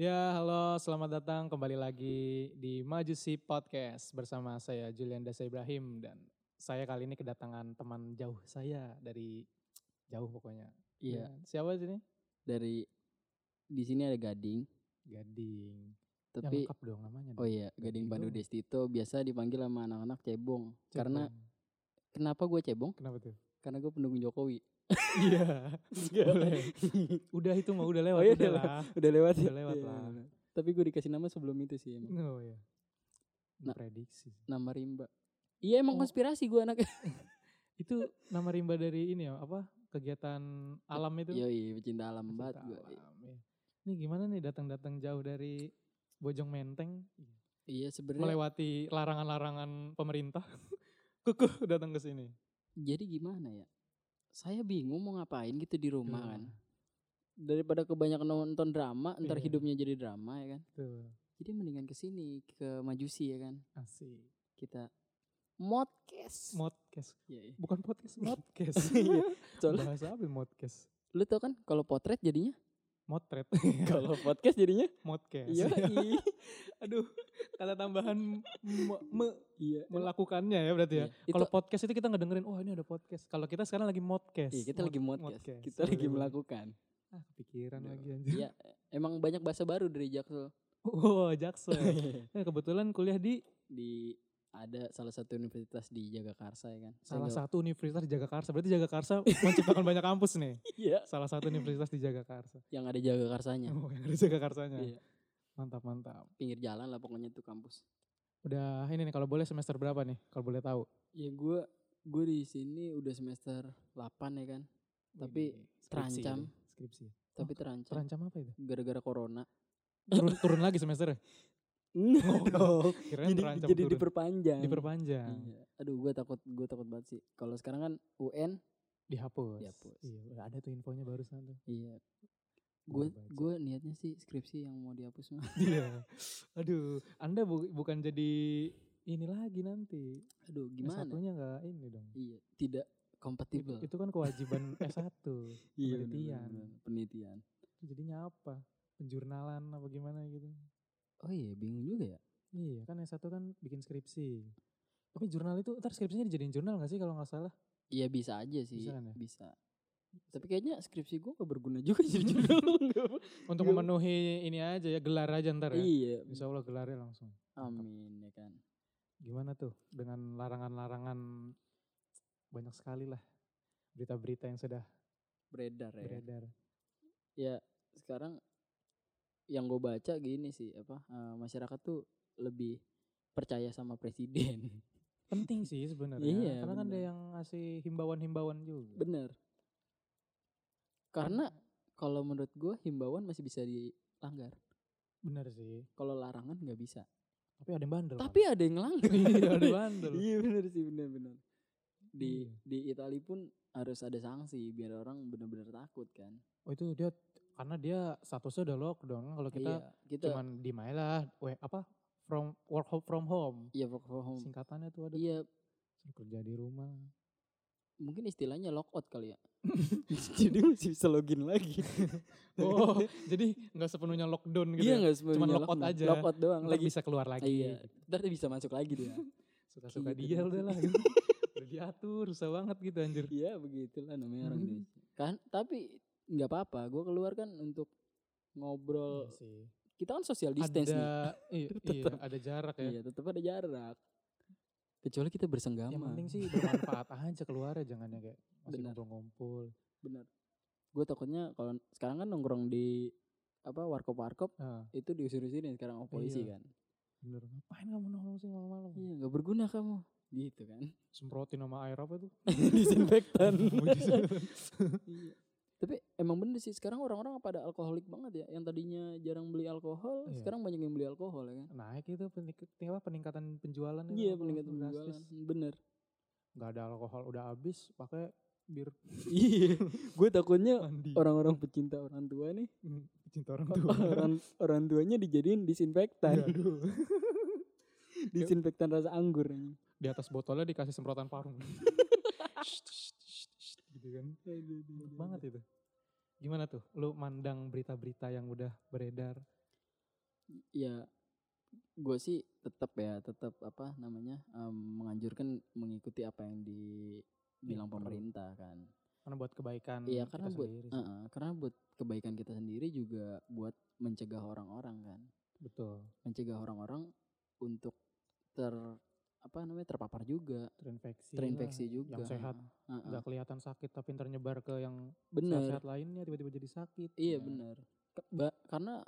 Ya, halo, selamat datang kembali lagi di Majusi Podcast bersama saya Julian Dasa Ibrahim dan saya kali ini kedatangan teman jauh saya dari jauh pokoknya. Iya, Dan Siapa sini? dari di sini ada Gading, Gading. Yang tapi lengkap dong namanya. oh iya, Gading Gading Pandu. Destito biasa dipanggil sama anak-anak cebong. Karena Cebong. kenapa gue cebong? kenapa tuh? Karena gue pendukung Jokowi. Iya. Udah itu mah udah lewat Oh iya, udah lah. Udah lewat Udah ya? lewat Iya, lah. bener. Tapi gue dikasih nama sebelum itu sih emang. Oh iya. Nah. Prediksi. Nama Rimba. Iya emang Oh. konspirasi gue anaknya. Itu nama rimba dari ini ya, apa? Kegiatan alam itu. Iya iya, pecinta alam banget gue. iya. Ini gimana nih datang-datang jauh dari Bojong Menteng Iya sebenarnya. melewati larangan-larangan pemerintah. Kukuh datang ke sini. Jadi gimana ya? Saya bingung mau ngapain gitu di rumah Iya. kan. Daripada kebanyakan nonton drama, ntar Iya. hidupnya jadi drama ya kan. Tuh, Jadi mendingan ke sini ke Majusi ya kan. asik. Kita modcast. Modcast. Iya, iya. Bukan podcast, modcast. Iya. Bahasa apa modcast? lu tau kan kalau potret jadinya? Motret. kalau podcast jadinya? modcast. Iya. Aduh, kata tambahan me- me- Iya. melakukannya ya berarti ya. Iya. Kalau podcast itu kita ngedengerin, oh ini ada podcast. Kalau kita sekarang lagi modcast. iya, kita Mod- lagi modcast. modcast. Kita lagi melakukan. Ah, kepikiran lagi anjir. Iya, emang banyak bahasa baru dari Jaksel. Oh, Jaksel. Eh, kebetulan kuliah di di ada salah satu universitas di Jagakarsa ya kan. Saya salah nggak- satu universitas di Jagakarsa. Berarti Jagakarsa menciptakan banyak kampus nih. Iya, Salah satu universitas di Jagakarsa. yang ada Jagakarsanya. Oh, yang ada Jagakarsanya. Iya, Mantap, mantap. pinggir jalan lah pokoknya tuh kampus. Udah ini nih kalau boleh semester berapa nih? Kalau boleh tahu. Ya gue gue di sini udah semester 8 ya kan. Tapi Widih, skripsi terancam. itu, Skripsi. Tapi terancam Terancam apa itu? gara-gara corona. Turun, turun lagi semesternya? Enggak Oh, dong. Jadi jadi turun. diperpanjang. diperpanjang. Iya. Aduh, gue takut gue takut banget sih. Kalau sekarang kan UN, Dihapus. Dihapus. Iya, ada tuh infonya barusan tuh. iya. Gue gue niatnya sih skripsi yang mau dihapus mah. Iya. Aduh, Anda bu- bukan jadi ini lagi nanti. Aduh, Gimana? Satunya nggak ini dong. Iya, tidak Itu, kompatibel. itu kan kewajiban S1. Iya, bener, penelitian. bener, bener. Penelitian. Jadinya apa? Penjurnalan apa gimana gitu. Oh iya, bingung juga ya. Iya, kan S1 kan bikin skripsi. Tapi jurnal itu ntar skripsinya dijadiin jurnal gak sih kalau nggak salah? Iya bisa aja sih, Bisa kan ya? bisa. Tapi kayaknya skripsi gue gak berguna juga jadi jurnal. Untuk memenuhi ini aja ya, gelar aja ntar ya. iya, Insya Allah gelarnya langsung. amin ya kan. Gimana tuh dengan larangan-larangan banyak sekali lah berita-berita yang sudah Beredar ya. beredar. Ya sekarang yang gue baca gini sih apa eh, masyarakat tuh lebih percaya sama presiden. Penting sih sebenarnya. Iya, Karena kan ada bener. yang ngasih himbauan-himbauan juga. Bener. Karena kalau menurut gue himbauan masih bisa dilanggar. Bener sih. Kalau larangan nggak bisa. Tapi ada yang bandel. Tapi ada yang langgar. iya ada bandel. Iya bener sih bener-bener. Di Iya. di Itali pun harus ada sanksi biar orang benar-benar takut kan. Oh itu dia karena dia statusnya udah lockdown. Kalau kita iya, kita cuman di lah, we, apa from work ho- from home. iya work from home. Singkatannya tuh ada Iya, suruh kerja di rumah. mungkin istilahnya lockout kali ya. Jadi masih bisa login lagi. Oh, jadi nggak sepenuhnya lockdown gitu iya ya. nggak sebenarnya Cuman lockout lockdown. aja. Lockout doang lagi. bisa keluar lagi. Iya, ntar dia bisa masuk lagi dia. Suka-suka Gitu dia udah lah. Udah diatur, susah banget gitu anjir. Iya begitulah namanya orang Hmm. Indonesia. Kan tapi nggak apa-apa. Gue keluar kan untuk ngobrol. Iya sih. Kita kan social distance nih. ada, iya, iya, ada jarak ya. Iya tetap ada jarak. Kecuali kita bersenggama. Yang penting sih bermanfaat aja keluarnya jangan yang kayak masih Benar. ngumpul-ngumpul. Bener. Gue takutnya kalau sekarang kan nongkrong di apa warkop warkop Nah, itu diusir-usirin sekarang sama polisi Iya. kan. bener. Ngapain kamu nongkrong sih malam-malam? Iya nggak berguna kamu. Gitu kan. Semprotin sama air apa tuh? Disinfektan. Disinfektan. Iya. Tapi emang bener sih sekarang orang-orang pada alkoholik banget ya. Yang tadinya jarang beli alkohol, Iya. sekarang banyak yang beli alkohol ya kan. Naik itu penik- apa, peningkatan penjualan Iya peningkatan drastis. penjualan. Bener. Nggak ada alkohol udah habis pakai bir Iya. Gue takutnya orang-orang pecinta orang tua nih, Hmm, Cinta orang tua. orang orang tuanya dijadiin disinfektan. Aduh. disinfektan rasa anggur. anjing. Di atas botolnya dikasih semprotan parfum. gitu kan. Enak banget itu. Gimana tuh? Lu mandang berita-berita yang udah beredar ya gue sih tetap ya tetap apa namanya em, menganjurkan mengikuti apa yang dibilang perlu. pemerintah kan Karena buat kebaikan iya kita karena buat sendiri. Heeh, karena buat kebaikan kita sendiri juga buat mencegah orang-orang kan Betul. mencegah orang-orang untuk ter apa namanya terpapar juga Terinfeksi. terinfeksi lah. juga Yang sehat nggak kelihatan sakit tapi ternyebar ke yang bener sehat-sehat lainnya tiba-tiba jadi sakit. iya Nah, bener Ke- ba- karena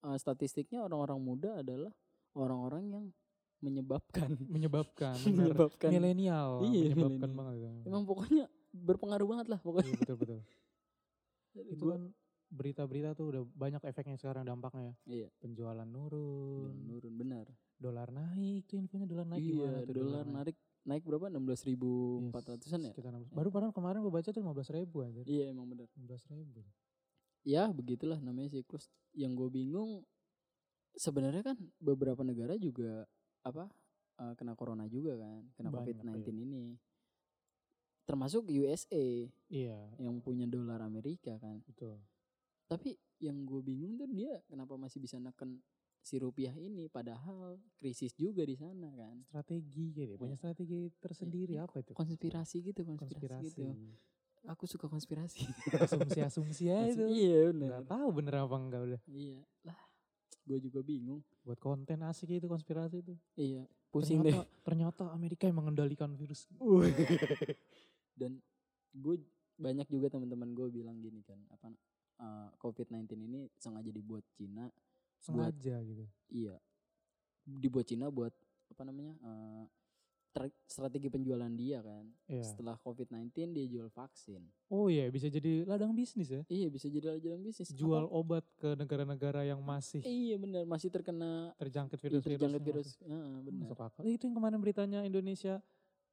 eh, statistiknya orang-orang muda adalah orang-orang yang menyebabkan Menyebabkan. benar. menyebabkan milenial Iya, menyebabkan banget. itu. emang pokoknya berpengaruh banget lah pokoknya Iya, betul betul. Itu kan berita-berita tuh udah banyak efeknya sekarang dampaknya. iya Penjualan nurun, nurun benar dolar naik tuh infonya dolar naik iya gimana tuh dolar naik naik berapa enam belas ribu empat ratusan ya Sekitar 16. Baru padahal kemarin gue baca tuh 15 ribu aja. iya emang bener 15 ribu. ya begitulah namanya siklus yang gue bingung sebenarnya kan beberapa negara juga apa eh, kena corona juga kan kena Banyak, covid 19 iya. ini termasuk USA Iya, yang punya dolar Amerika kan betul. tapi yang gue bingung tuh dia kenapa masih bisa neken si rupiah ini padahal krisis juga di sana kan Strategi ya dia punya strategi tersendiri Iya, apa itu? konspirasi gitu konspirasi, Konspirasi. gitu aku suka konspirasi Asumsi-asumsi ya itu. iya Nggak tahu bener apa enggak udah. iya lah gue juga bingung Buat konten asik itu konspirasi itu. iya pusing ternyata, deh ternyata Amerika yang mengendalikan virus. dan gue banyak juga teman-teman gue bilang gini kan apa eh, COVID-19 ini sengaja dibuat Cina Sengaja gitu. iya. Dibuat Cina buat apa namanya eh, ter- strategi penjualan dia kan. Iya. setelah COVID-19 dia jual vaksin. Oh iya, bisa jadi ladang bisnis ya. iya bisa jadi jalan bisnis. Jual Apa- obat ke negara-negara yang masih iya benar. Masih terkena terjangkit iya, virus-virus. terjangkit yang virus. Heeh, benar. Masuk akal. Eh, itu yang kemarin beritanya Indonesia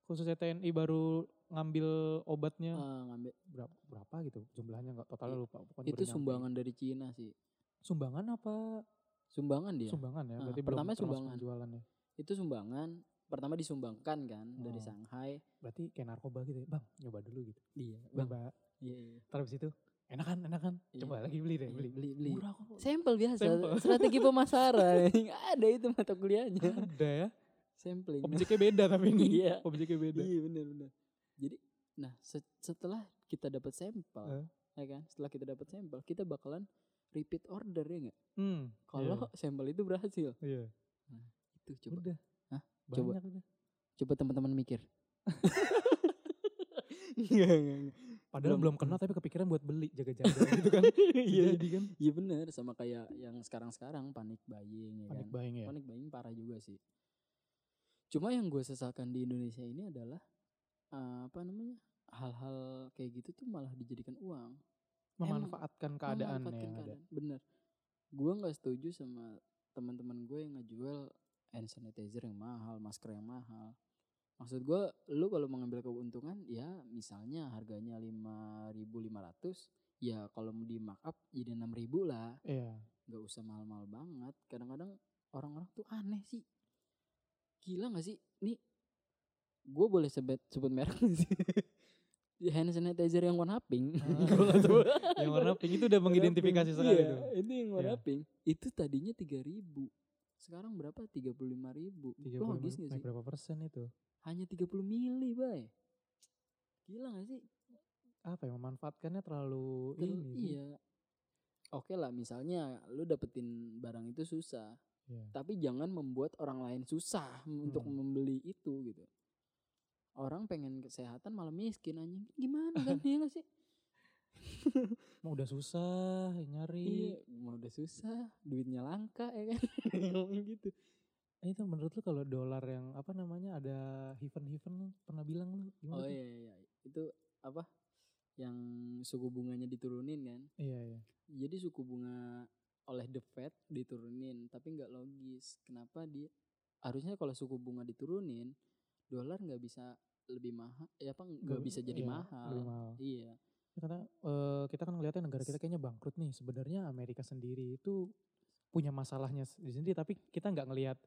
khususnya TNI baru ngambil obatnya. Ah, ngambil. Berapa, berapa gitu? Jumlahnya nggak totalnya lupa. Pokoknya itu sumbangan dari Cina sih. Sumbangan apa sumbangan dia. Sumbangan ya berarti pertama belum termasuk sumbangan. penjualannya itu sumbangan pertama disumbangkan kan dari Oh. Shanghai. Berarti kayak narkoba gitu ya? Bang nyoba dulu gitu. Iya nyoba. Iya iya. Terus itu enakan enakan. Iya. coba lagi beli deh Iya, beli. beli beli. Murah kok. Sampel biasa Sampel. strategi pemasaran. Ada itu mata kuliahnya. Ada ya? Sampling. Objeknya beda tapi ini. Iya. objeknya beda. Iya benar benar. Jadi nah se- setelah kita dapat sampel Eh. ya kan? Setelah kita dapat sampel kita bakalan repeat order ya nggak hmm kalau sampel itu berhasil iya, iya. itu coba udah Hah? banyak Coba. udah coba teman-teman mikir Enggak, enggak, enggak. padahal Belum- belum kena tapi kepikiran buat beli jaga-jaga gitu kan Iya. jadi kan Iya bener sama kayak yang sekarang-sekarang panik buying ya panik kan. buying ya Panik buying parah juga sih. Cuma yang gue sesalkan di Indonesia ini adalah eh, apa namanya hal-hal kayak gitu tuh malah dijadikan uang. Memanfaatkan keadaan Memanfaatkan yang ada keadaan. Bener. Gue nggak setuju sama teman-teman gue yang ngejual hand sanitizer yang mahal, masker yang mahal. Maksud gue, lu kalau mengambil keuntungan, ya misalnya harganya 5.500, ya kalau mau di markup jadi 6.000 lah iya nggak usah mahal-mahal banget kadang-kadang orang-orang tuh aneh sih gila nggak sih nih gue boleh sebut sebut merek nggak sih hand sanitizer yang warna pink Ah. Tahu. yang warna pink itu udah mengidentifikasi pink. sekali Iya, itu yang warna Iya. pink itu tadinya tiga ribu sekarang berapa tiga puluh lima ribu 35 logis nggak naik sih berapa persen itu hanya 30 mili bay gila nggak sih apa ya memanfaatkannya terlalu Terus- ini sih. iya oke lah misalnya lu dapetin barang itu susah Iya. tapi jangan membuat orang lain susah untuk Hmm. membeli itu gitu orang pengen kesehatan malah miskin anjing. Gimana kan? Iya gak sih? Mau udah susah nyari. Iya mau udah susah duitnya langka ya kan? Ngomong gitu. Eh, itu menurut lu kalau dolar yang apa namanya ada heaven heaven lu pernah bilang lu gimana oh tuh? iya iya itu apa? Yang suku bunganya diturunin kan? Iya iya. Jadi suku bunga oleh the Fed diturunin tapi nggak logis. Kenapa dia harusnya kalau suku bunga diturunin dolar nggak bisa lebih mahal ya apa nggak bisa jadi iya, mahal lebih mahal iya Ya, karena eh, kita kan ngeliatnya negara kita kayaknya bangkrut nih sebenarnya Amerika sendiri itu punya masalahnya sendiri tapi kita nggak ngelihat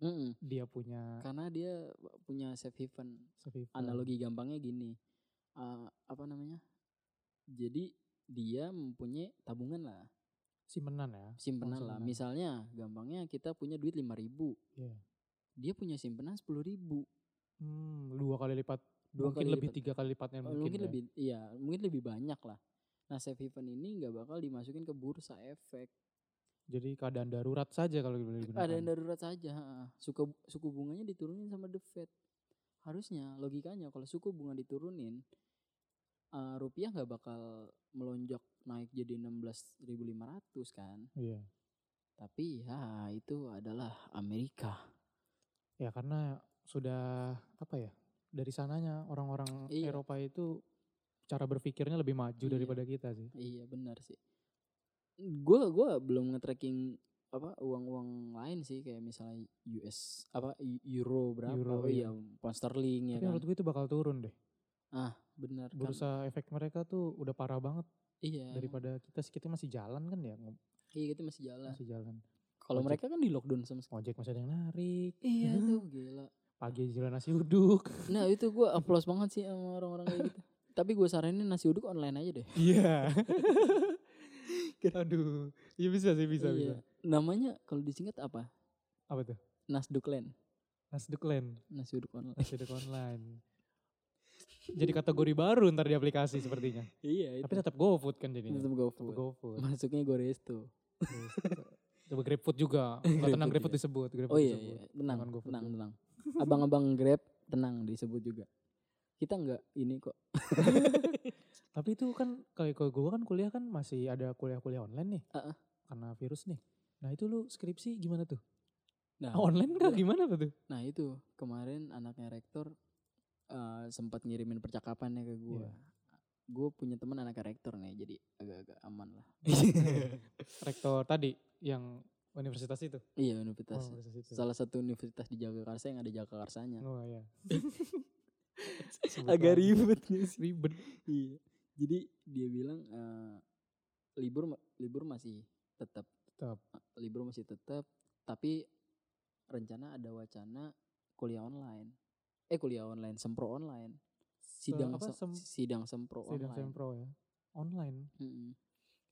Mm-mm. dia punya karena dia punya safe haven safe haven. analogi gampangnya gini eh, apa namanya jadi dia mempunyai tabungan lah Simpenan ya. simpenan lah. simpenan. Misalnya gampangnya kita punya duit 5 ribu. Iya. Dia punya simpenan 10 ribu. Hmm, dua kali lipat. Dua mungkin kali lebih lipat. tiga kali lipatnya Oh, mungkin, mungkin ya. lebih iya mungkin lebih banyak lah nah safe haven ini nggak bakal dimasukin ke bursa efek Jadi keadaan darurat saja kalau boleh digunakan. ada yang darurat saja suku suku bunganya diturunin sama the fed harusnya logikanya kalau suku bunga diturunin eh, rupiah nggak bakal melonjak naik jadi 16.500 kan Iya. tapi ya itu adalah Amerika Ya karena sudah apa ya? Dari sananya orang-orang Iya. Eropa itu cara berpikirnya lebih maju Iya. daripada kita sih. Iya benar sih. Gua gua belum nge-tracking apa uang-uang lain sih kayak misalnya US apa Eu- euro berapa Euro, oh iya. pound sterling ya kan menurut gue itu bakal turun deh. benar kan Bursa efek mereka tuh udah parah banget iya daripada kita sih kita masih jalan kan ya, iya itu masih jalan masih jalan. kalau mereka kan di lockdown sama sekali Ojek masih ada yang narik. iya tuh gila Pagi jualan nasi uduk. nah itu gua applause banget sih sama orang-orang kayak gitu tapi gue saranin nasi uduk online aja deh Iya. Aduh, iya bisa sih bisa bisa. iya. namanya kalau disingkat apa Apa tuh? Nasdukland Nasdukland, nasi uduk online nasi uduk online. Jadi kategori baru ntar di aplikasi sepertinya. iya itu Tapi tetap GoFood kan jadinya. tetap GoFood GoFood. masuknya Goresto Coba GrabFood juga. Nggak tenang GrabFood disebut. GrabFood Oh iya, disebut. iya. tenang, tenang, tenang. Abang-abang Grab tenang disebut juga. Kita nggak ini kok. Tapi itu kan kayak kalau gue kan kuliah kan masih ada kuliah-kuliah online nih. Heeh. Karena virus nih. Nah itu lu skripsi gimana tuh? Nah, online kan iya. gimana tuh? nah itu kemarin anaknya rektor eh, sempat ngirimin percakapannya ke gue. Iya. Gue punya teman anaknya rektor nih, jadi agak-agak aman lah. Rektor tadi yang universitas itu. iya, universitas. Oh, universitas itu. Salah satu universitas di Jagakarsa yang ada Jagakarsanya. Oh iya. Agak ribet nih sih. Ribet. Iya. Jadi dia bilang eh, libur libur masih tetap Tetap. libur masih tetap tapi rencana ada wacana kuliah online eh kuliah online sempro online sidang apa, se- sem- sidang sempro Sidang online sempro ya. Online. Mm-mm.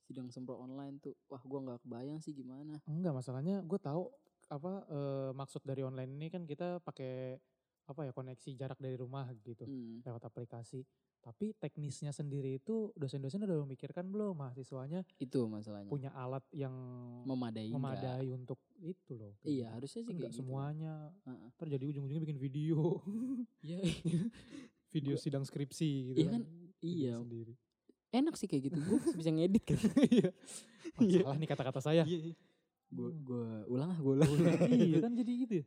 Sidang sempro online tuh wah gua nggak kebayang sih gimana Enggak masalahnya gue tahu apa eh, maksud dari online ini kan kita pakai apa ya koneksi jarak dari rumah gitu Hmm. lewat aplikasi. Tapi teknisnya sendiri itu dosen-dosen udah memikirkan belum mahasiswanya itu masalahnya punya alat yang memadai memadai untuk itu loh. iya gitu. harusnya sih Kan kayak nggak gitu. semuanya. Heeh. Terjadi ujung-ujungnya bikin video, Iya, video Gua- sidang skripsi gitu Iya kan, Video iya sendiri. Enak sih kayak gitu gua bisa ngedit kan Iya. Iya. Salah nih kata-kata saya. gua Hmm. gua ulang ah gua ulang iya kan jadi gitu ya.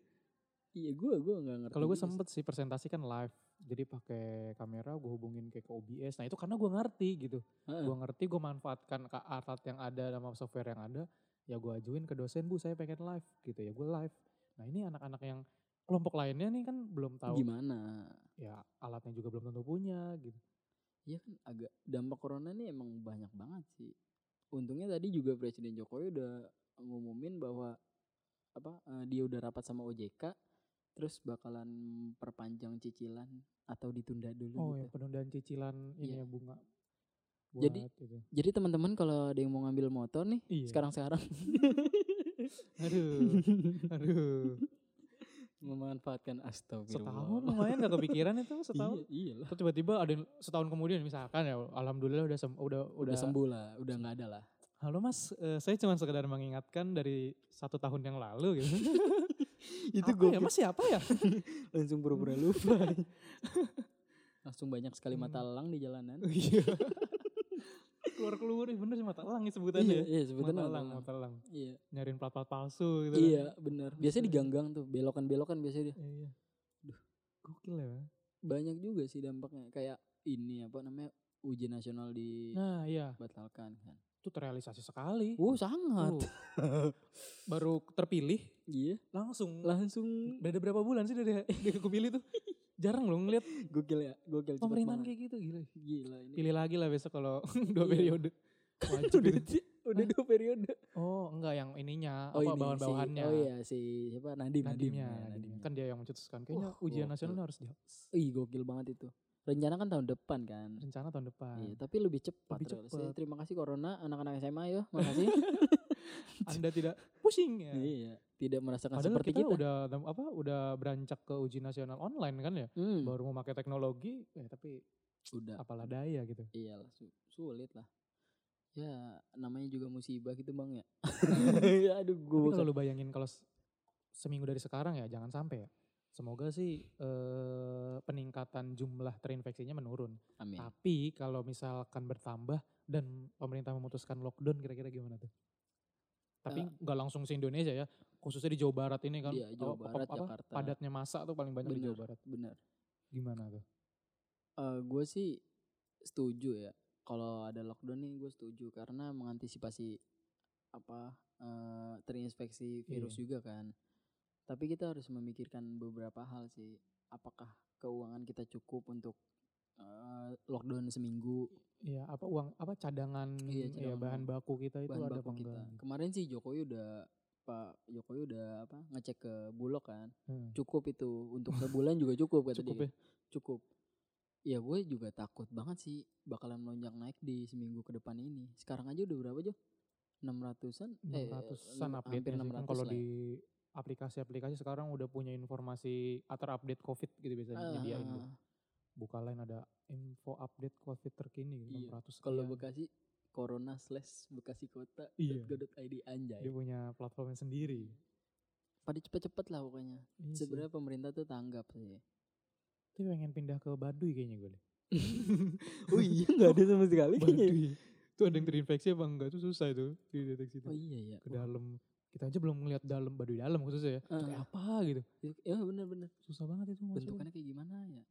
iya gua gua nggak ngerti Kalau gue sempet sih presentasi kan live, jadi pakai kamera gue hubungin kayak ke OBS. Nah itu karena gue ngerti gitu, gue ngerti gue manfaatkan ke alat yang ada sama software yang ada, ya gue ajuin ke dosen bu saya pengen live gitu ya gue live. Nah ini anak-anak yang kelompok lainnya nih kan belum tahu, gimana ya alatnya juga belum tentu punya gitu. Iya kan agak dampak corona ini emang banyak banget sih. Untungnya tadi juga Presiden Jokowi udah ngumumin bahwa apa eh, dia udah rapat sama OJK terus bakalan perpanjang cicilan atau ditunda dulu Oh ya gitu. penundaan cicilan ini Iya. ya bunga. Jadi- itu. Jadi teman-teman kalau ada yang mau ngambil motor nih Iya. sekarang-sekarang aduh, aduh, memanfaatkan astagfirullah. setahun lumayan gak kepikiran itu setahun. Iya, iyalah. Terus tiba-tiba ada yang setahun kemudian misalkan ya alhamdulillah udah sem- udah Udah, sembuh lah, udah nggak ada lah. Halo Mas, eh, saya cuma sekedar mengingatkan dari satu tahun yang lalu gitu. Itu gue ya Mas siapa ya? langsung pura-pura lupa. Langsung banyak sekali mata Hmm. elang di jalanan. Iya. Keluar-keluar ih bener sih mata elang sebutannya. iya, ya. iya sebutannya mata elang, mata elang. Iya. Nyariin plat-plat palsu gitu. Iya, kan. benar. Biasanya di gang-gang tuh, belokan-belokan biasanya dia. Iya. Duh, gokil ya. Banyak juga sih dampaknya. Kayak ini apa namanya? ujian nasional Nah iya, dibatalkan kan. itu terrealisasi sekali. Oh, sangat. Uh, baru terpilih Iya, langsung. langsung Beda berapa bulan sih dari dia kepilih tuh? Jarang loh ngeliat gokil ya, gokil pemerintahan kayak gitu gila. Gila ini. Pilih lagi lah besok kalau dua Iya. periode. Wajib udah, di- udah dua periode. Oh enggak yang ininya, Oh apa ini bahan-bahannya. Si, oh iya si siapa Nadim. Nadimnya, ya, Nadimnya. Nadimnya. Kan dia yang mencetuskan. Kayaknya Wah, ujian nasional harus dihapus. Ih gokil banget itu. rencana kan tahun depan kan. Rencana tahun depan. Iya, tapi lebih cepat. Lebih Rel. cepet. Terima kasih Corona anak-anak SMA ya, makasih. Anda tidak pusing ya. Iya, tidak merasakan Padahal seperti kita, kita. udah apa udah beranjak ke uji nasional online kan ya. Hmm, Baru mau pakai teknologi, eh tapi udah. apalah daya gitu. Iyalah, su- sulit lah. Ya, namanya juga musibah gitu bang ya. ya aduh, Tapi gue kalau lu bayangin kalau seminggu dari sekarang ya jangan sampai ya. Semoga sih eh, peningkatan jumlah terinfeksinya menurun. Amin. Tapi kalau misalkan bertambah dan pemerintah memutuskan lockdown kira-kira gimana tuh? Tapi Eh. nggak langsung se Indonesia ya, khususnya di Jawa Barat ini kan. Iya, Jawa apa- Barat, apa- Jakarta. Padatnya masa tuh paling banyak di Bener. Jawa Barat. Bener. Gimana tuh? gue sih setuju ya. Kalau ada lockdown nih gue setuju karena mengantisipasi apa eh, terinfeksi virus Iya. juga kan. Tapi kita harus memikirkan beberapa hal sih. Apakah keuangan kita cukup untuk eh, lockdown seminggu Iya, apa uang apa cadangan, Iya, ya, cadangan bahan baku kita itu bahan ada baku apa kita. enggak? Kemarin sih Jokowi udah Pak Jokowi udah apa ngecek ke Bulog kan. Hmm. Cukup itu untuk sebulan juga cukup kata Cukup dia. ya? Cukup. Ya gue juga takut banget sih bakalan melonjak naik di seminggu ke depan ini. Sekarang aja udah berapa Jo? 600-an? Eh, 600-an enam- update hampir sih kan 600 kalau lah ya. di aplikasi-aplikasi sekarang udah punya informasi atau update covid gitu biasanya ah, tuh. ah. Buka lain ada info update covid terkini Iya. 600 Kalau. Bekasi Corona slash Bekasi Kota Iya. .go.id anjay. dia punya platformnya sendiri. Pada cepet-cepet lah pokoknya. Iya. Sebenarnya pemerintah tuh tanggap sih. Tapi pengen pindah ke Baduy kayaknya gue deh. oh iya nggak ada sama sekali kayaknya. Baduy. Itu ada yang terinfeksi apa enggak itu susah itu dideteksi itu. Oh iya ya. Ke dalam kita aja belum ngeliat dalam Baduy dalam khususnya ya. Itu kayak apa gitu. Ya bener-bener. Susah banget itu. Bentukannya kayak gimana ya?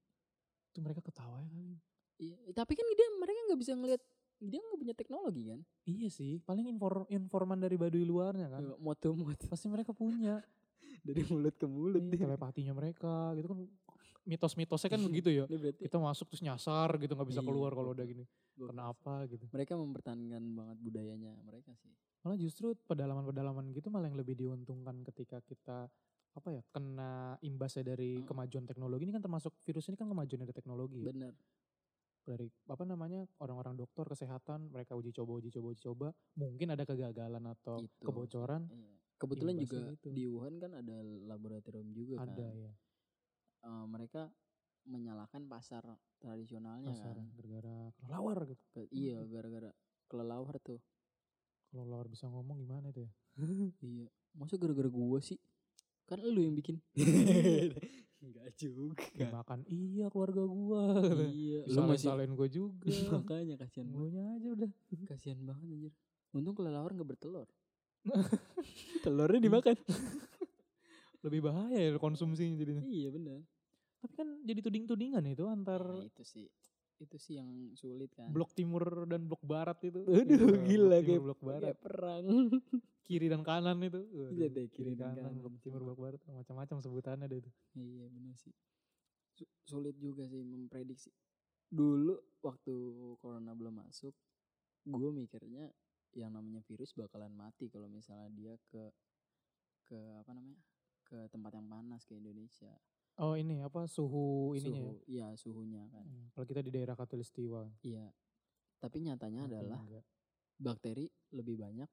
Itu mereka ketawa ya kali. Iya, tapi kan dia mereka nggak bisa ngelihat dia nggak punya teknologi kan? Iya sih, paling infor, informan dari Baduy luarnya kan. Moto-moto Pasti mereka punya. dari mulut ke mulut Iya, dia. telepatinya mereka gitu kan mitos-mitosnya kan begitu ya berarti kita masuk terus nyasar gitu nggak bisa Iya, keluar kalau udah gini gokil kenapa gitu. Mereka mempertahankan banget budayanya mereka sih. malah justru pedalaman-pedalaman gitu malah yang lebih diuntungkan ketika kita apa ya kena imbasnya dari Hmm. kemajuan teknologi ini kan termasuk virus ini kan kemajuan dari teknologi ya. Bener. dari apa namanya orang-orang dokter kesehatan mereka uji coba uji coba uji coba mungkin ada kegagalan atau Itu. kebocoran Iya. Kebetulan juga gitu. di Wuhan kan ada laboratorium juga ada kan. ya Eh, mereka menyalakan pasar tradisionalnya pasar kan. gara-gara kelelawar gitu Ke- iya, gara-gara kelelawar tuh. kelelawar bisa ngomong gimana itu ya Iya. Masa gara-gara gua sih? Kan lu yang bikin. Enggak juga. dimakan iya keluarga gua iya, lu masih salin gue juga. makanya kasihan banget. Guanya aja udah. Kasihan banget anjir. Untung kelelawar nggak bertelur. Telurnya dimakan. Lebih bahaya ya konsumsinya jadinya. iya benar. Tapi kan jadi tuding-tudingan itu antar Nah, itu sih itu sih yang sulit kan. blok timur dan blok barat itu. Aduh Iya, gila kayak, blok barat. kayak perang. Kiri dan kanan itu. Iya deh, kiri dan kanan. blok timur, blok barat. Macam-macam sebutannya deh itu. iya benar sih. Su- sulit juga sih memprediksi. Dulu waktu corona belum masuk, gue mikirnya yang namanya virus bakalan mati kalau misalnya dia ke ke apa namanya ke tempat yang panas ke Indonesia. Oh ini apa suhu ininya ya? Suhu, iya suhunya kan. Hmm, Kalau kita di daerah Katulistiwa. Iya. Tapi nyatanya Tapi adalah enggak. bakteri lebih banyak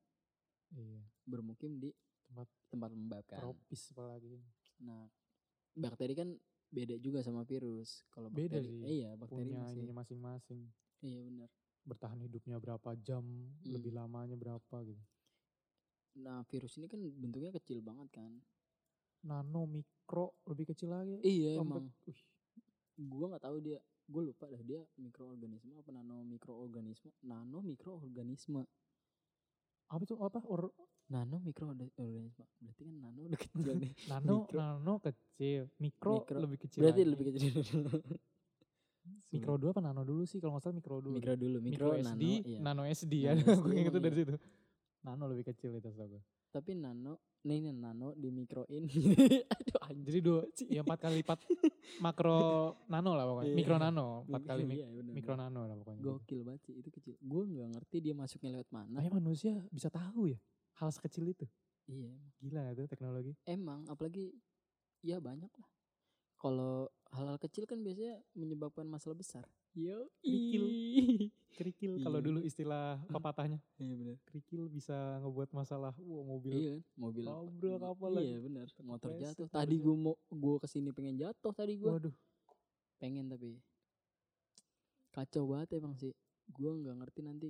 Iya. bermukim di Tempat tempat lembab kan. tropis apalagi. Nah, bakteri kan beda juga sama virus. Kalau Beda sih, eh, iya bakteri Punya masih. ininya masing-masing. Iya benar. Bertahan hidupnya berapa jam, Hmm. lebih lamanya berapa gitu. Nah, virus ini kan bentuknya kecil banget kan. Nano, mikro, lebih kecil lagi. Iya Sampai- emang. Wih, Gua nggak tahu dia. Gue lupa dah dia mikroorganisme apa nano mikroorganisme. Nano mikroorganisme. apa itu apa? Or, Nano mikroorganisme. Berarti kan nano udah kecil nih. nano, Mikro. nano kecil, mikro, Mikro. lebih kecil. Berarti lagi. lebih kecil. Mikro dulu apa nano dulu sih? Kalau nggak salah mikro dulu. mikro dulu, mikro, Mikro, nano, SD, iya. nano SD Nano ya. SD Gue inget dari situ. Nano lebih kecil itu setahu gue. Tapi nano, nih nih nano di mikroin. Aduh anjir. Dua, ya empat kali lipat makro nano lah pokoknya. Iya. Mikro nano, empat kali mik- Iya, bener, mikro bener. nano lah pokoknya. gitu. Gokil banget sih itu kecil. Gue nggak ngerti dia masuknya lewat mana. Makanya manusia bisa tahu ya hal sekecil itu. Iya. Gila tuh teknologi? emang apalagi ya banyak lah. kalau hal-hal kecil kan biasanya menyebabkan masalah besar. Yo, Kerikil. Kerikil kalau Iya. dulu istilah pepatahnya. Iya benar. Kerikil bisa ngebuat masalah. Wah mobil Iya kan, mobil tabrak apa Iya lagi. benar, motor jatuh. Tadi gue mau gue ke sini pengen jatuh tadi gue. Waduh. Pengen tapi kacau banget emang sih. Gue nggak ngerti nanti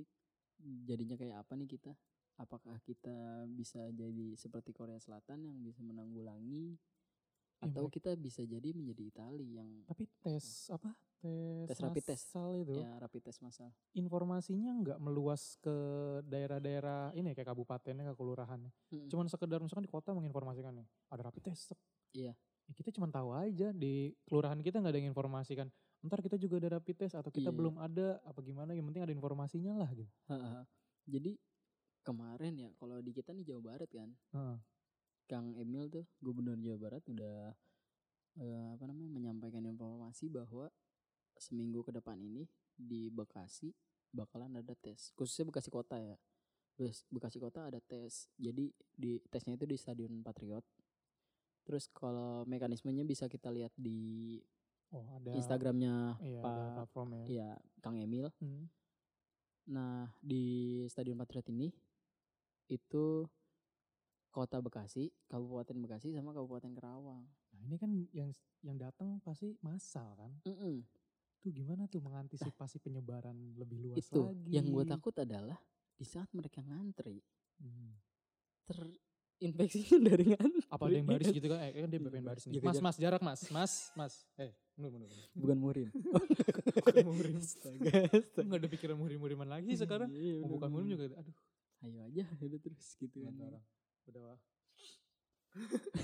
jadinya kayak apa nih kita. Apakah kita bisa jadi seperti Korea Selatan yang bisa menanggulangi Ya, atau kita bisa jadi menjadi Itali yang Tapi tes apa? Tes, Tes rapid test. itu. ya rapid test massal. Informasinya nggak meluas ke daerah-daerah ini kayak kabupatennya, ke kelurahannya. Mm-mm. Cuman sekedar misalkan di kota menginformasikan nih, ada rapid test. Iya. Ya, kita cuma tahu aja di kelurahan kita nggak ada yang informasikan. Ntar kita juga ada rapid test atau kita Iya. belum ada apa gimana. Yang penting ada informasinya lah gitu. Ha-ha. Jadi kemarin ya kalau di kita nih Jawa Barat kan, Heeh. Kang Emil tuh gubernur Jawa Barat udah eh, apa namanya menyampaikan informasi bahwa seminggu ke depan ini di Bekasi bakalan ada tes khususnya Bekasi Kota ya Bekasi Kota ada tes jadi di tesnya itu di Stadion Patriot terus kalau mekanismenya bisa kita lihat di Oh ada Instagramnya Iya, Pak ya. ya Kang Emil Hmm. Nah, di Stadion Patriot ini itu Kota Bekasi, Kabupaten Bekasi sama Kabupaten Kerawang. Nah ini kan yang yang datang pasti massal kan. Mm-mm. Tuh gimana tuh mengantisipasi penyebaran lebih luas Itu lagi. yang gue takut adalah di saat mereka ngantri Hmm. terinfeksinya dari ngantri. Apa ada yang baris gitu kan? Eh kan dia Iya, pengen baris nih. jaga Mas, jarak. mas jarak mas, mas, mas. Eh. Bukan murim. Bukan murim. Astaga, ada pikiran murim-muriman lagi sekarang. Iya, Mau bener, bukan murim juga. Aduh, Ayo aja, udah terus gitu kan. sekarang. Udah.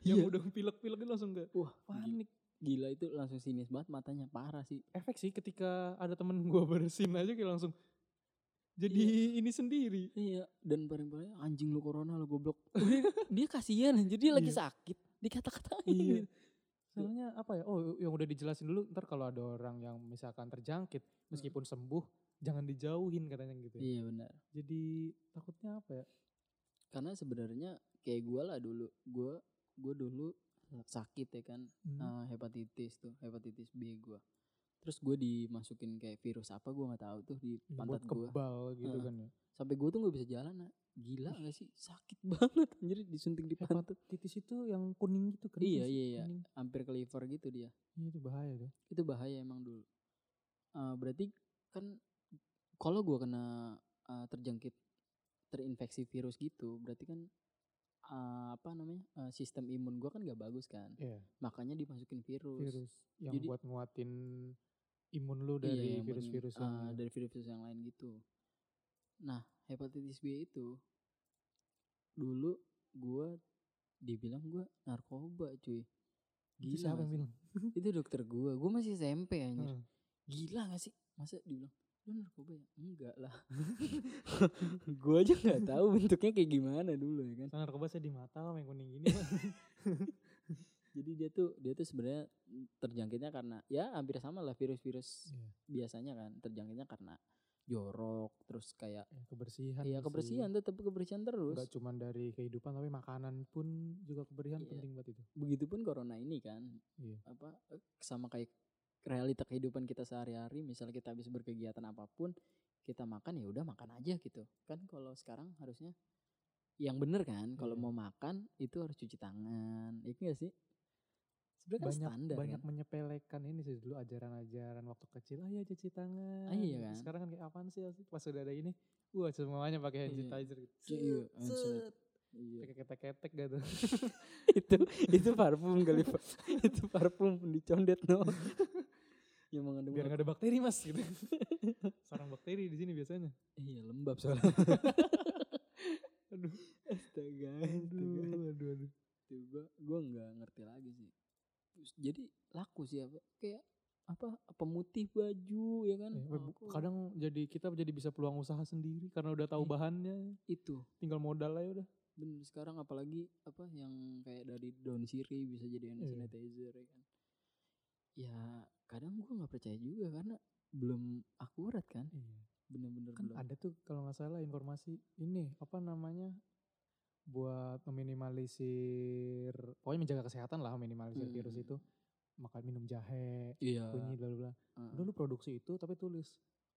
Iya. yang udah pilek-pilek itu langsung ke Wah, panik. Gila itu langsung sinis banget matanya parah sih. Efek sih ketika ada temen gua bersin aja kayak langsung jadi ini sendiri. Iya, dan paling-paling anjing lu corona lu goblok. Dia kasihan anjir dia lagi Iya. sakit, dikata-katain. Iya. Soalnya apa ya? Oh, yang udah dijelasin dulu. Ntar kalau ada orang yang misalkan terjangkit, meskipun sembuh, jangan dijauhin katanya gitu. ya. Iya benar. Jadi takutnya apa ya? Karena sebenarnya kayak gue lah dulu, gue gue dulu sakit ya kan, Hmm. eh, hepatitis tuh, hepatitis B gue. Terus gue dimasukin kayak virus apa gue nggak tahu tuh di Ya, pantat gue. kebal gitu Heeh. kan ya. Sampai gue tuh nggak bisa jalan. Nak. Gila gak sih? Sakit banget anjir disuntik di pantat. Hepatitis itu yang kuning gitu kan? Iya iya iya, Kuning. hampir ke liver gitu dia. Iya itu bahaya tuh. Itu bahaya emang dulu. Eh, berarti kan kalau gue kena eh, terjangkit terinfeksi virus gitu, berarti kan eh, apa namanya eh, sistem imun gue kan gak bagus kan. Iya, Makanya dimasukin virus. virus yang Jadi- buat nguatin imun lu Iya, dari yang buat- virus-virus yang dari virus-virus yang lain gitu. Nah, hepatitis B itu dulu gue dibilang gue narkoba cuy. Itu Gila siapa gak yang bilang? Itu dokter gue. Gue masih SMP anjir. Heeh. Gila gak sih? Masa dibilang lu narkoba ya? Enggak lah. gue aja nggak tahu bentuknya kayak gimana dulu ya kan. Soalnya narkoba saya di mata sama yang kuning gini. Jadi dia tuh dia tuh sebenarnya terjangkitnya karena ya hampir sama lah virus-virus Iya. biasanya kan terjangkitnya karena jorok terus kayak Ya, kebersihan. Iya sih. kebersihan tetap kebersihan terus. Nggak cuma dari kehidupan tapi makanan pun juga kebersihan Iya. penting buat itu. Begitupun corona ini kan Iya. apa eh, sama kayak realita kehidupan kita sehari-hari. Misalnya kita habis berkegiatan apa pun, kita makan ya udah makan aja gitu. Kan kalau sekarang harusnya yang bener kan kalau Iya. mau makan itu harus cuci tangan. Iya gak sih? Sebenarnya kan banyak standar banyak kan. menyepelekan ini sih dulu ajaran-ajaran waktu kecil ah ya cuci tangan Ah, iya kan? sekarang kan kayak apaan sih pas udah ada ini wah semuanya pakai hand Iya. sanitizer gitu Iya. Iya. pakai ketek-ketek gitu itu itu parfum kali itu parfum dicondet no. yang mengandung biar nggak ada bakteri mas gitu sarang bakteri di sini biasanya Iya lembab soalnya. aduh astaga, aduh aduh aduh gua gua nggak ngerti lagi sih. Jadi laku sih apa kayak apa pemutih baju ya kan? Eh, bu- Aku- kadang jadi kita jadi bisa peluang usaha sendiri karena udah tahu Iya. bahannya itu tinggal modal aja udah bener sekarang apalagi apa yang kayak dari daun sirih bisa jadi hand Iya. sanitizer ya kan? Ya kadang gua nggak percaya juga karena belum akurat kan? Bener-bener kan belum. ada tuh kalau nggak salah informasi ini apa namanya buat meminimalisir pokoknya menjaga kesehatan lah meminimalisir Hmm. virus itu makan minum jahe, Iya. bunyi bla bla bla. Heeh. Udah lu produksi itu tapi tulis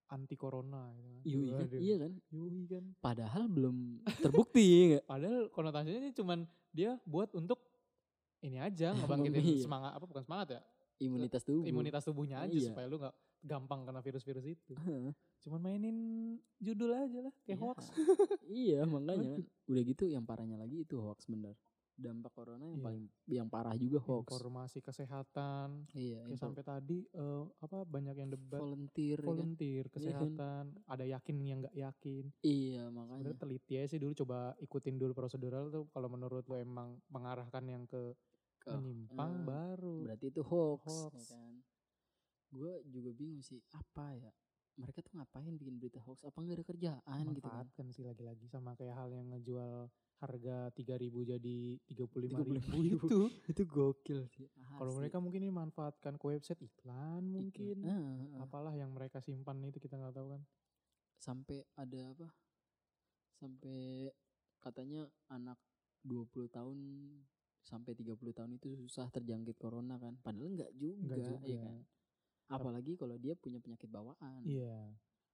anti corona gitu kan. Yoi kan, iya kan? Yoi kan. Padahal belum terbukti ya? Padahal konotasinya cuman dia buat untuk ini aja ngebangkitin Iya. semangat apa bukan semangat ya Imunitas tubuh. imunitas tubuhnya aja Iya. supaya lu nggak gampang kena virus-virus itu. Cuman mainin judul aja lah kayak Iya. hoax. iya makanya kan. Udah gitu yang parahnya lagi itu hoax bener. Dampak corona yang Iya. paling yang parah juga hoax. Informasi kesehatan Iya, kayak sampai tadi eh, apa banyak yang debat volunteer ya kan? volunteer Iya kan? kesehatan, ada yakin yang nggak yakin. Iya makanya. Sebenarnya teliti aja sih dulu coba ikutin dulu prosedural tuh kalau menurut lo emang mengarahkan yang ke Ke- menyimpang eh, baru. Berarti itu hoax, Hoax. ya kan. Gue juga bingung sih apa ya. Mereka tuh ngapain bikin berita hoax? Apa nggak ada kerjaan gitu kan? Manfaatkan sih lagi-lagi sama kayak hal yang ngejual harga 3000 jadi 35.000 35.000. itu. itu gokil sih. Kalau mereka mungkin ini manfaatkan ke website iklan mungkin. Iklan. Ah, ah. Apalah yang mereka simpan itu kita nggak tahu kan. sampai ada apa? Sampai katanya anak 20 tahun sampai 30 tahun itu susah terjangkit corona kan. Padahal enggak juga, Enggak juga. ya kan. Apalagi kalau dia punya penyakit bawaan. Iya.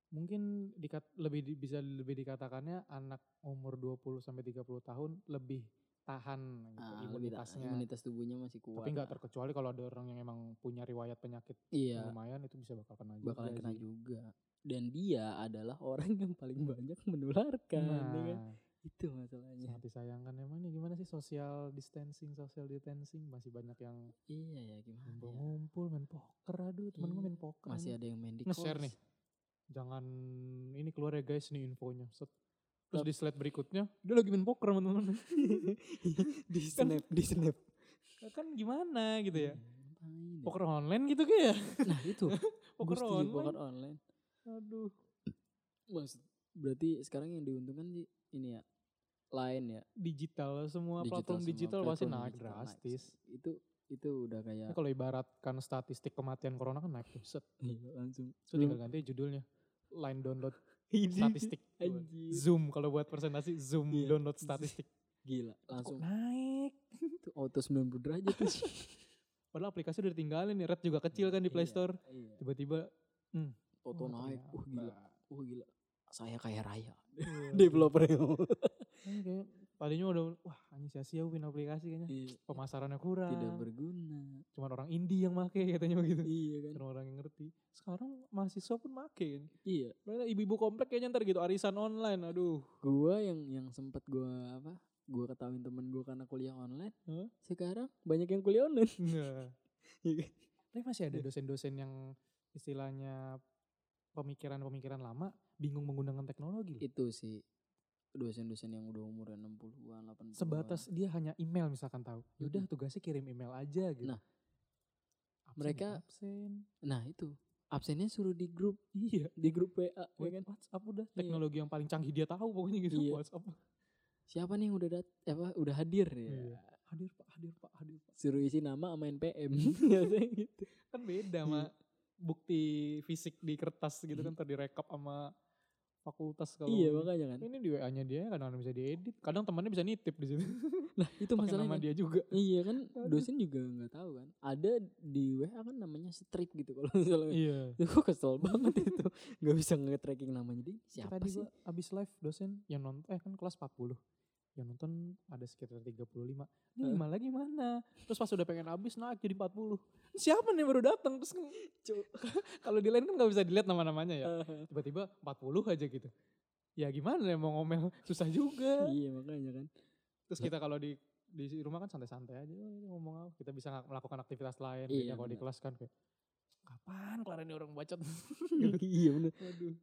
Mungkin dikat, lebih di- bisa lebih dikatakannya anak umur 20 sampai 30 tahun lebih tahan gitu, Ah, imunitasnya. imunitas tubuhnya masih kuat. Tapi nggak terkecuali kalau ada orang yang emang punya riwayat penyakit Iya, lumayan itu bisa bakal kena bakalan juga kena sih. juga. Dan dia adalah orang yang paling banyak menularkan, ya kan? Itu masalahnya. sangat disayangkan emang nih gimana sih social distancing, social distancing masih banyak yang Iya ya gimana ya? ngumpul-ngumpul main poker aduh temen gue Iya, main poker Masih ada yang main di nge-share kos. nih jangan ini keluar ya guys nih infonya Set. terus di slide berikutnya dia lagi main poker sama temen di Kan- snap, di snap. kan gimana gitu ya ya? poker online gitu kayak Nah itu, poker gue online poker online. aduh Maksud, berarti sekarang yang diuntungkan sih ini ya, lain ya. digital semua platform semua digital pasti naik digital drastis sih. Itu itu udah kayak Ini kalau ibaratkan statistik kematian corona kan naik tuh set iya, langsung. so tinggal ganti judulnya line download statistik anjir. zoom kalau buat presentasi zoom Iya. download statistik Gila, kok langsung naik tuh auto 90 derajat tuh. padahal aplikasi udah ditinggalin nih red juga kecil kan di Play Iya, Store Iya. tiba-tiba Auto wah, naik. Wah gila. Wah gila. Saya kaya raya. Iya. Kan kayak tadinya udah wah anjing sia-sia win aplikasi kayaknya Iya, pemasarannya kurang Tidak berguna. cuman orang indie yang make katanya begitu Iya kan. orang orang yang ngerti sekarang mahasiswa pun make kan Iya. Ibu-ibu komplek kayaknya ntar gitu arisan online aduh Gua yang yang sempet gua apa? Gua ketahuin temen gua karena kuliah online. Hah? Sekarang banyak yang kuliah online. Nah. Iya kan? tapi masih ada dosen-dosen yang istilahnya pemikiran-pemikiran lama bingung menggunakan teknologi loh. Itu sih dosen-dosen yang udah umur 60-an, 80-an. sebatas dia hanya email misalkan tahu udah Mm-mm. tugasnya kirim email aja gitu Nah, Absen ya mereka- absen Nah, itu. Absennya suruh di grup, iya di grup WA, ya Wait, kan? WhatsApp udah Iya. teknologi yang paling canggih dia tahu pokoknya gitu Iya. WhatsApp Siapa nih yang udah dat apa udah hadir ya? Iya. hadir pak hadir pak hadir pak Suruh isi nama sama NPM. Biasanya gitu. kan beda Iya. sama bukti fisik di kertas gitu kan tadi rekap sama fakultas kalau iya, makanya kan. ini di WA-nya dia kadang bisa diedit kadang temannya bisa nitip di situ Nah, itu masalahnya. nama kan. dia juga Iya kan dosen juga nggak tahu kan. Ada di WA kan namanya strip gitu kalau misalnya. iya Itu gue kesel banget itu. Gak bisa nge-tracking namanya dia. Siapa tadi sih? abis live dosen yang nonton eh kan kelas 40 yang nonton ada sekitar 35 ini lima lagi mana terus pas udah pengen habis naik jadi 40 siapa nih baru datang? Terus kalau di lain kan nggak bisa dilihat nama-namanya ya. Tiba-tiba 40 aja gitu. Ya gimana ya mau ngomel? Susah juga. Iya makanya kan. terus kita kalau di di rumah kan santai-santai aja. Oh, ini ngomong apa? Kita bisa melakukan aktivitas lain. Iya, kalau di kelas kan kayak kapan kelar ini orang bacot? Iya bener. Waduh.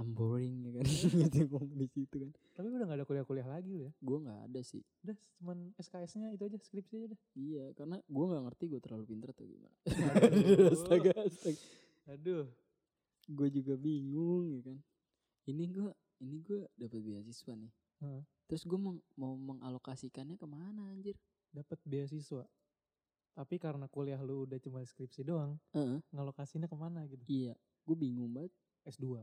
I'm boring ya kan. gitu ngomong di situ kan. tapi udah gak ada kuliah-kuliah lagi lu ya Gue nggak ada sih. udah cuman SKS-nya itu aja skripsi aja dah Iya, karena gue nggak ngerti gue terlalu pinter atau gimana. Aduh. astaga, astaga. aduh Gue juga bingung ya kan. Ini gue, ini gue dapat beasiswa nih. Heeh. Terus gue mau, mau mengalokasikannya ke mana anjir? dapat beasiswa tapi karena kuliah lu udah cuma skripsi doang Heeh. ngalokasinya ke mana gitu Iya, gue bingung banget. S2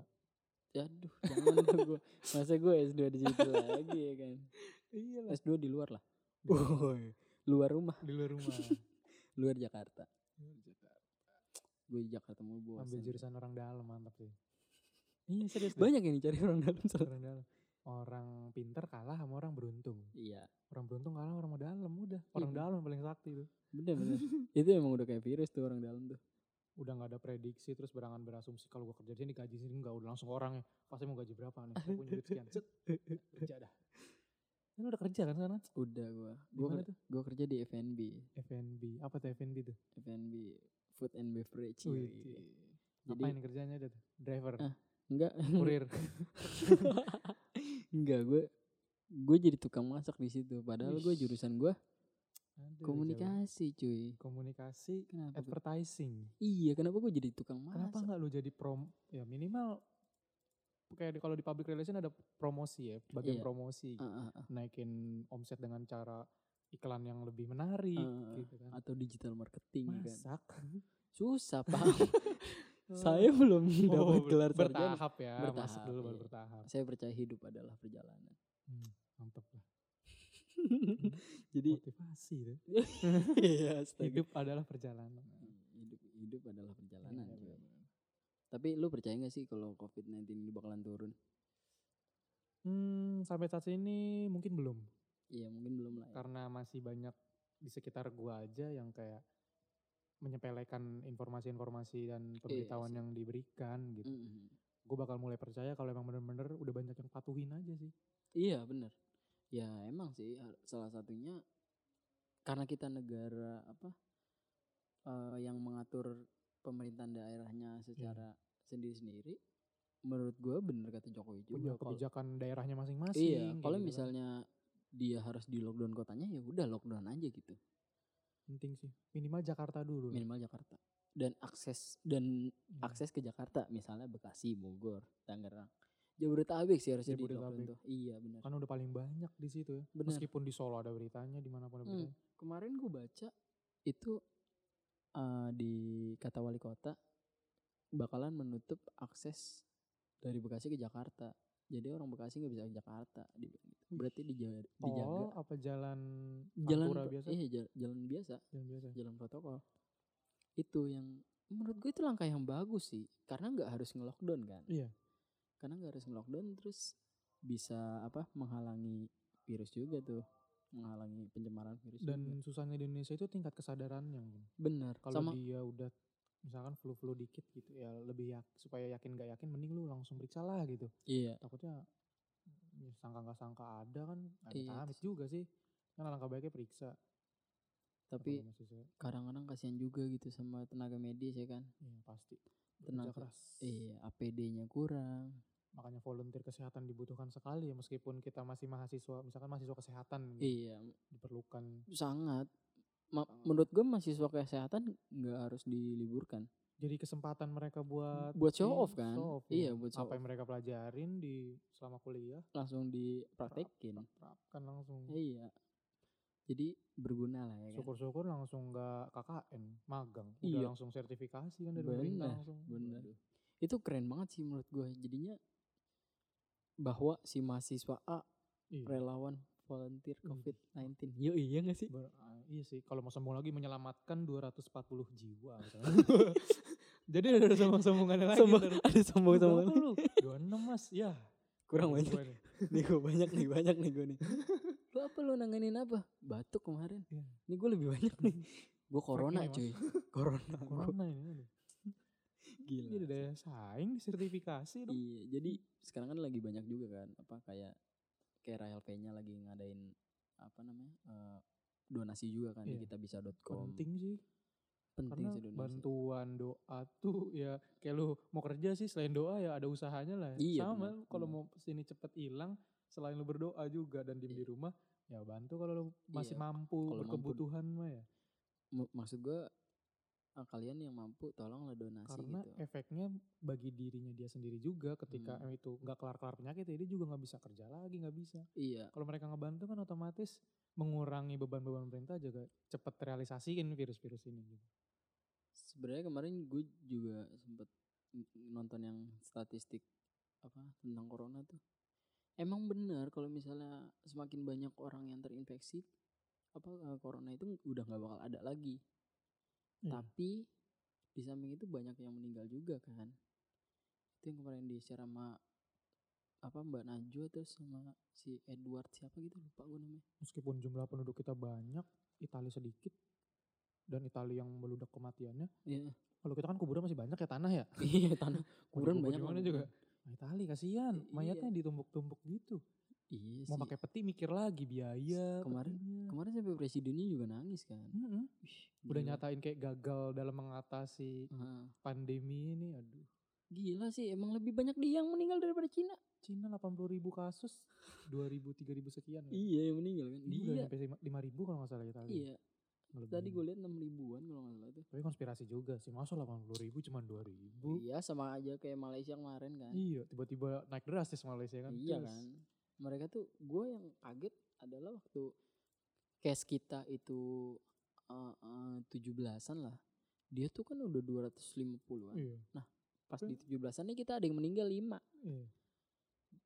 Aduh, jangan gue. Masa gue S2 di situ lagi ya kan. iya lah S2 di luar lah. Woi, luar rumah, di luar rumah luar Jakarta. gue di Jakarta mulu bosan Ambil jurusan orang dalam mantap sih. Iya serius banyak yang dicari orang dalam orang dalam. Orang pinter kalah sama orang beruntung. iya Orang beruntung kalah sama orang dalam udah. Orang Iya. dalam paling sakti tuh. bener bener itu emang udah kayak virus tuh orang dalam tuh Udah nggak ada prediksi terus berangan berasumsi kalau gua kerja di sini gaji sini enggak udah langsung orangnya. Pasti mau gaji berapa nih? Saya punya duit sekian. Set, kerja dah. Ini udah kerja kan sekarang? udah gue gue gue kerja di FNB FNB. Apa tuh FNB tuh? FNB food and beverage Wih, yoi. Apa jadi ini kerjanya ada tuh? Driver, Ah, enggak kurir. enggak gue gue jadi tukang masak di situ padahal gue jurusan gue Aduh, komunikasi cuy. Komunikasi, kenapa advertising. iya kenapa gue jadi tukang masak Kenapa nggak lu jadi prom? Ya minimal kayak kalau di public relation ada promosi ya, bagian Iya. promosi, Ah, ah, ah. naikin omset dengan cara iklan yang lebih menarik Ah, gitu kan. atau digital marketing ya kan Masak. susah pak saya belum dapat Oh, gelar sarjana bertahap ya, masuk Bertahap, dulu baru iya. bertahap. saya percaya hidup adalah perjalanan Hmm, mantep lah. jadi Motivasi iya astaga. Hidup adalah perjalanan. hidup hidup adalah perjalanan benar-benar. tapi lu percaya gak sih kalau covid 19 ini bakalan turun Hmm, sampai saat ini mungkin belum. iya mungkin belum lah ya. karena masih banyak di sekitar gua aja yang kayak menyepelekan informasi-informasi dan pemberitahuan Iya sih. yang diberikan gitu. Mm-mm. Gue bakal mulai percaya kalau emang bener-bener udah banyak yang patuhin aja sih. Iya bener. Ya emang sih har- salah satunya karena kita negara apa eh, yang mengatur pemerintahan daerahnya secara sendiri-sendiri. Menurut gue bener kata Jokowi juga. Punya kebijakan daerahnya masing-masing. iya, kalau gitu kan. misalnya dia harus di lockdown kotanya ya udah lockdown aja gitu. penting sih. Minimal Jakarta dulu. Minimal Jakarta. Dan akses dan Iya. akses ke Jakarta misalnya Bekasi, Bogor, Tangerang. Jabodetabek sih harusnya di Jabodetabek. tuh. Iya bener. Kan udah paling banyak di situ ya. Bener. Meskipun di Solo ada beritanya, di mana pun ada Hmm. beritanya. kemarin gue baca itu eh, di kata wali kota bakalan menutup akses dari Bekasi ke Jakarta. Jadi orang Bekasi nggak bisa ke Jakarta. gitu. Berarti dijaga, dijaga Oh, apa jalan jalan biasa? Iya ja- jalan biasa, Jalan biasa. jalan protokol. Itu yang menurut gue itu langkah yang bagus sih, karena nggak harus nge-lockdown kan. Iya. Karena nggak harus nge-lockdown terus bisa apa menghalangi virus juga tuh, menghalangi pencemaran virus Dan juga. susahnya di Indonesia itu tingkat kesadarannya. mungkin. Bener. Kalau dia udah misalkan flu-flu dikit gitu ya lebih yak, supaya yakin gak yakin mending lu langsung periksa lah gitu. iya. Takutnya ya, sangka nggak sangka ada kan Iya. amit juga sih. Kan alangkah baiknya periksa. Tapi kadang-kadang kasihan juga gitu sama tenaga medis ya kan. iya pasti. Tenaga keras. Iya, APD-nya kurang. Makanya volunteer kesehatan dibutuhkan sekali ya meskipun kita masih mahasiswa, misalkan mahasiswa kesehatan gitu, Iya, diperlukan. sangat. Ma- Sangat. menurut gue mahasiswa kesehatan nggak harus diliburkan. Jadi kesempatan mereka buat Buat show off kan? show off, Iya, ya. buat show apa yang mereka pelajarin di selama kuliah Langsung dipraktekin. terapkan langsung. Iya. Jadi berguna lah ya kan. Syukur-syukur langsung nggak KKN, magang. Udah Iya. langsung sertifikasi kan dari Bener, pemerintah langsung. bener. Itu keren banget sih menurut gue. Jadinya bahwa si mahasiswa A Iya. relawan volunteer Wih. COVID-19. Yo iya gak sih? Ber- ah, iya sih, kalau mau sombong lagi menyelamatkan 240 jiwa. misalnya. Jadi ada sombong-sombongannya lagi. Sombong, ada sombong-sombong. Berapa lu? 26 mas, ya. Kurang banyak. nih gue banyak nih, banyak nih gue nih. Lu apa lu nanganin apa? Batuk kemarin. Iya. Nih gue lebih banyak nih. Gue corona cuy. Corona. Corona ini. gila. Jadi daya saing di sertifikasi dong. Iya, jadi sekarang kan lagi banyak juga kan apa kayak kayak RLP-nya lagi ngadain apa namanya? eh, donasi juga kan Iya. di kitabisa.com. Penting sih. Penting Karena sih donasi. bantuan doa tuh ya kayak lu mau kerja sih selain doa ya ada usahanya lah. Iya, Sama kalau benar. mau sini cepet hilang selain lu berdoa juga dan diem di Iya. rumah ya bantu kalau lu masih Iya, mampu kalau mampu. berkebutuhan mah ya. Maksud gue kalian yang mampu tolonglah donasi Karena gitu. efeknya bagi dirinya dia sendiri juga ketika Hmm. itu nggak kelar-kelar penyakit ya dia juga nggak bisa kerja lagi nggak bisa. Iya, Kalau mereka ngebantu kan otomatis mengurangi beban-beban pemerintah juga cepet realisasiin virus-virus ini. Gitu. sebenarnya kemarin gue juga sempet nonton yang statistik apa tentang corona tuh. Emang benar kalau misalnya semakin banyak orang yang terinfeksi apa eh, corona itu udah nggak bakal ada lagi. Iya. Tapi di samping itu banyak yang meninggal juga kan. Itu yang kemarin di share sama apa Mbak Najwa terus sama si Edward siapa gitu lupa gue namanya. Meskipun jumlah penduduk kita banyak, Italia sedikit dan Italia yang meludak kematiannya. Iya. Kalau kita kan kuburan masih banyak ya tanah ya. Iya tanah kuburan Kubur banyak juga. Nah, Italia kasihan, Iya. mayatnya ditumpuk-tumpuk gitu. Iya Mau sih. pakai peti mikir lagi biaya. Kemarin- petinya. Kemarin sampai presidennya juga nangis kan. Mm-mm. Wih, Udah nyatain kayak gagal dalam mengatasi Heeh. pandemi ini. Aduh. Gila sih, emang lebih banyak dia yang meninggal daripada Cina. Cina 80 ribu kasus, 2 ribu, 3 ribu sekian. kan? Iya, yang meninggal kan. Ini udah Dia. sampai 5 ribu kalau nggak salah Italia. Iya, Ngelebihin. tadi gue lihat 6 ribuan kalau nggak salah tuh. Tapi konspirasi juga sih. Masa 80 ribu cuma 2 ribu? Iya, sama aja kayak Malaysia kemarin kan. Iya, tiba-tiba naik drastis Malaysia kan. Iya Terus, kan. Mereka tuh gue yang kaget adalah waktu case kita itu eh, eh, 17-an lah. Dia tuh kan udah 250-an. Iya. Pas Tapi- di 17-an nih kita ada yang meninggal 5. iya.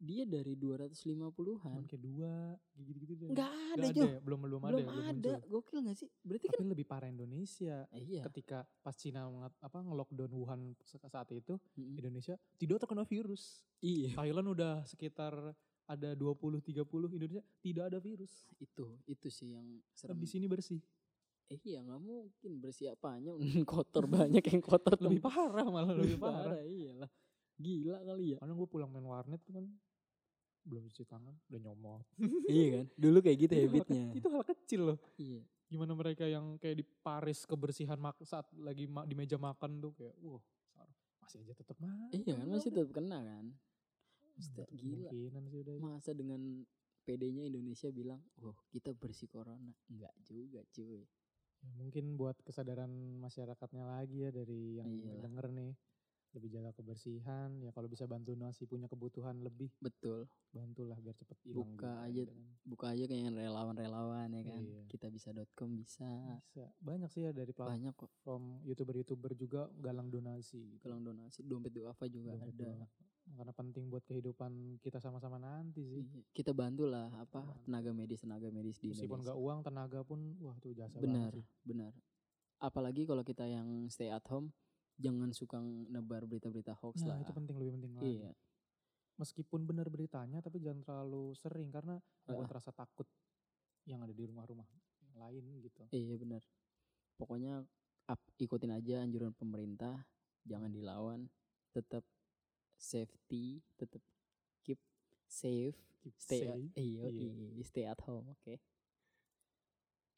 Dia dari Cuman 250-an. kayak dua, gitu-gitu deh. Enggak Nggak ada, ada ya? Belum belum ada, Belum ya, belum ada. muncul. Gokil gak sih? Berarti kan Tapi lebih parah Indonesia. Eh, iya. Ketika pas Cina apa nge-lockdown Wuhan sa- saat itu, Mm-mm. Indonesia tidak terkena virus. Iya. Thailand udah sekitar ada 20 30, Indonesia tidak ada virus. Itu, itu sih yang serem. Di sini bersih. Eh iya nggak mungkin bersih apanya kotor banyak yang kotor Lebih parah malah lebih parah. iyalah gila kali ya Karena gue pulang main warnet tuh kan belum cuci tangan, udah nyomot. iya kan dulu kayak gitu Itu hal habitnya ke- Itu hal kecil loh. iya Gimana mereka yang kayak di Paris kebersihan mak saat lagi ma- di meja makan tuh kayak, wah masih aja tetap mah. iya kan masih tetap kena kan Maksudnya, gila Kemungkinan sih udah. masa dengan PD-nya Indonesia bilang oh kita bersih corona enggak juga cuy Ya, mungkin buat kesadaran masyarakatnya lagi ya dari yang Iyalah. denger nih lebih jaga kebersihan. Ya kalau bisa bantu nasi punya kebutuhan lebih betul. bantulah biar cepet hilang Buka aja gitu kan. buka aja kayak yang relawan-relawan ya kan. Iya. kita bisa.com bisa. Bisa. Banyak sih ya dari banyak kok. platform youtuber-youtuber juga galang donasi gitu. kalau donasi. Dompet duafa juga Dompet ada. Doa. karena penting buat kehidupan kita sama-sama nanti sih. Iya, kita bantu lah apa tenaga medis tenaga medis di meskipun nggak uang tenaga pun wah itu jasa benar benar. Apalagi kalau kita yang stay at home jangan suka nebar berita-berita hoax nah lah. itu penting lebih penting lagi. Iya. Meskipun benar beritanya tapi jangan terlalu sering karena membuat Ah. rasa takut yang ada di rumah-rumah lain gitu. Iya benar. Pokoknya up- ikutin aja anjuran pemerintah jangan dilawan. Tetap safety tetap keep safe Keep stay at, safe. iya, Iya. iya, stay at home oke.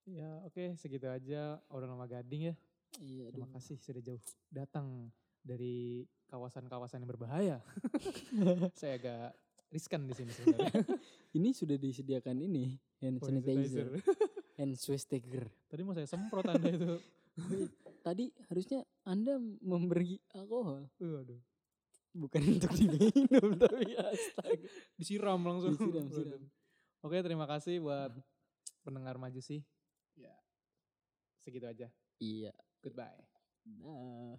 Ya oke segitu aja. Orang lama gading ya iya terima aduh. kasih sudah jauh datang dari kawasan-kawasan yang berbahaya. Saya agak riskan di sini sebenarnya. Ini sudah disediakan ini hand sanitizer. hand swastika. Tadi mau saya semprot anda itu. Tadi harusnya anda memberi alkohol. Waduh. Bukan untuk diminum tapi astaga. Disiram langsung. Disiram, siram. oke terima kasih buat pendengar maju sih. Ya. Segitu aja. Iya goodbye. Nah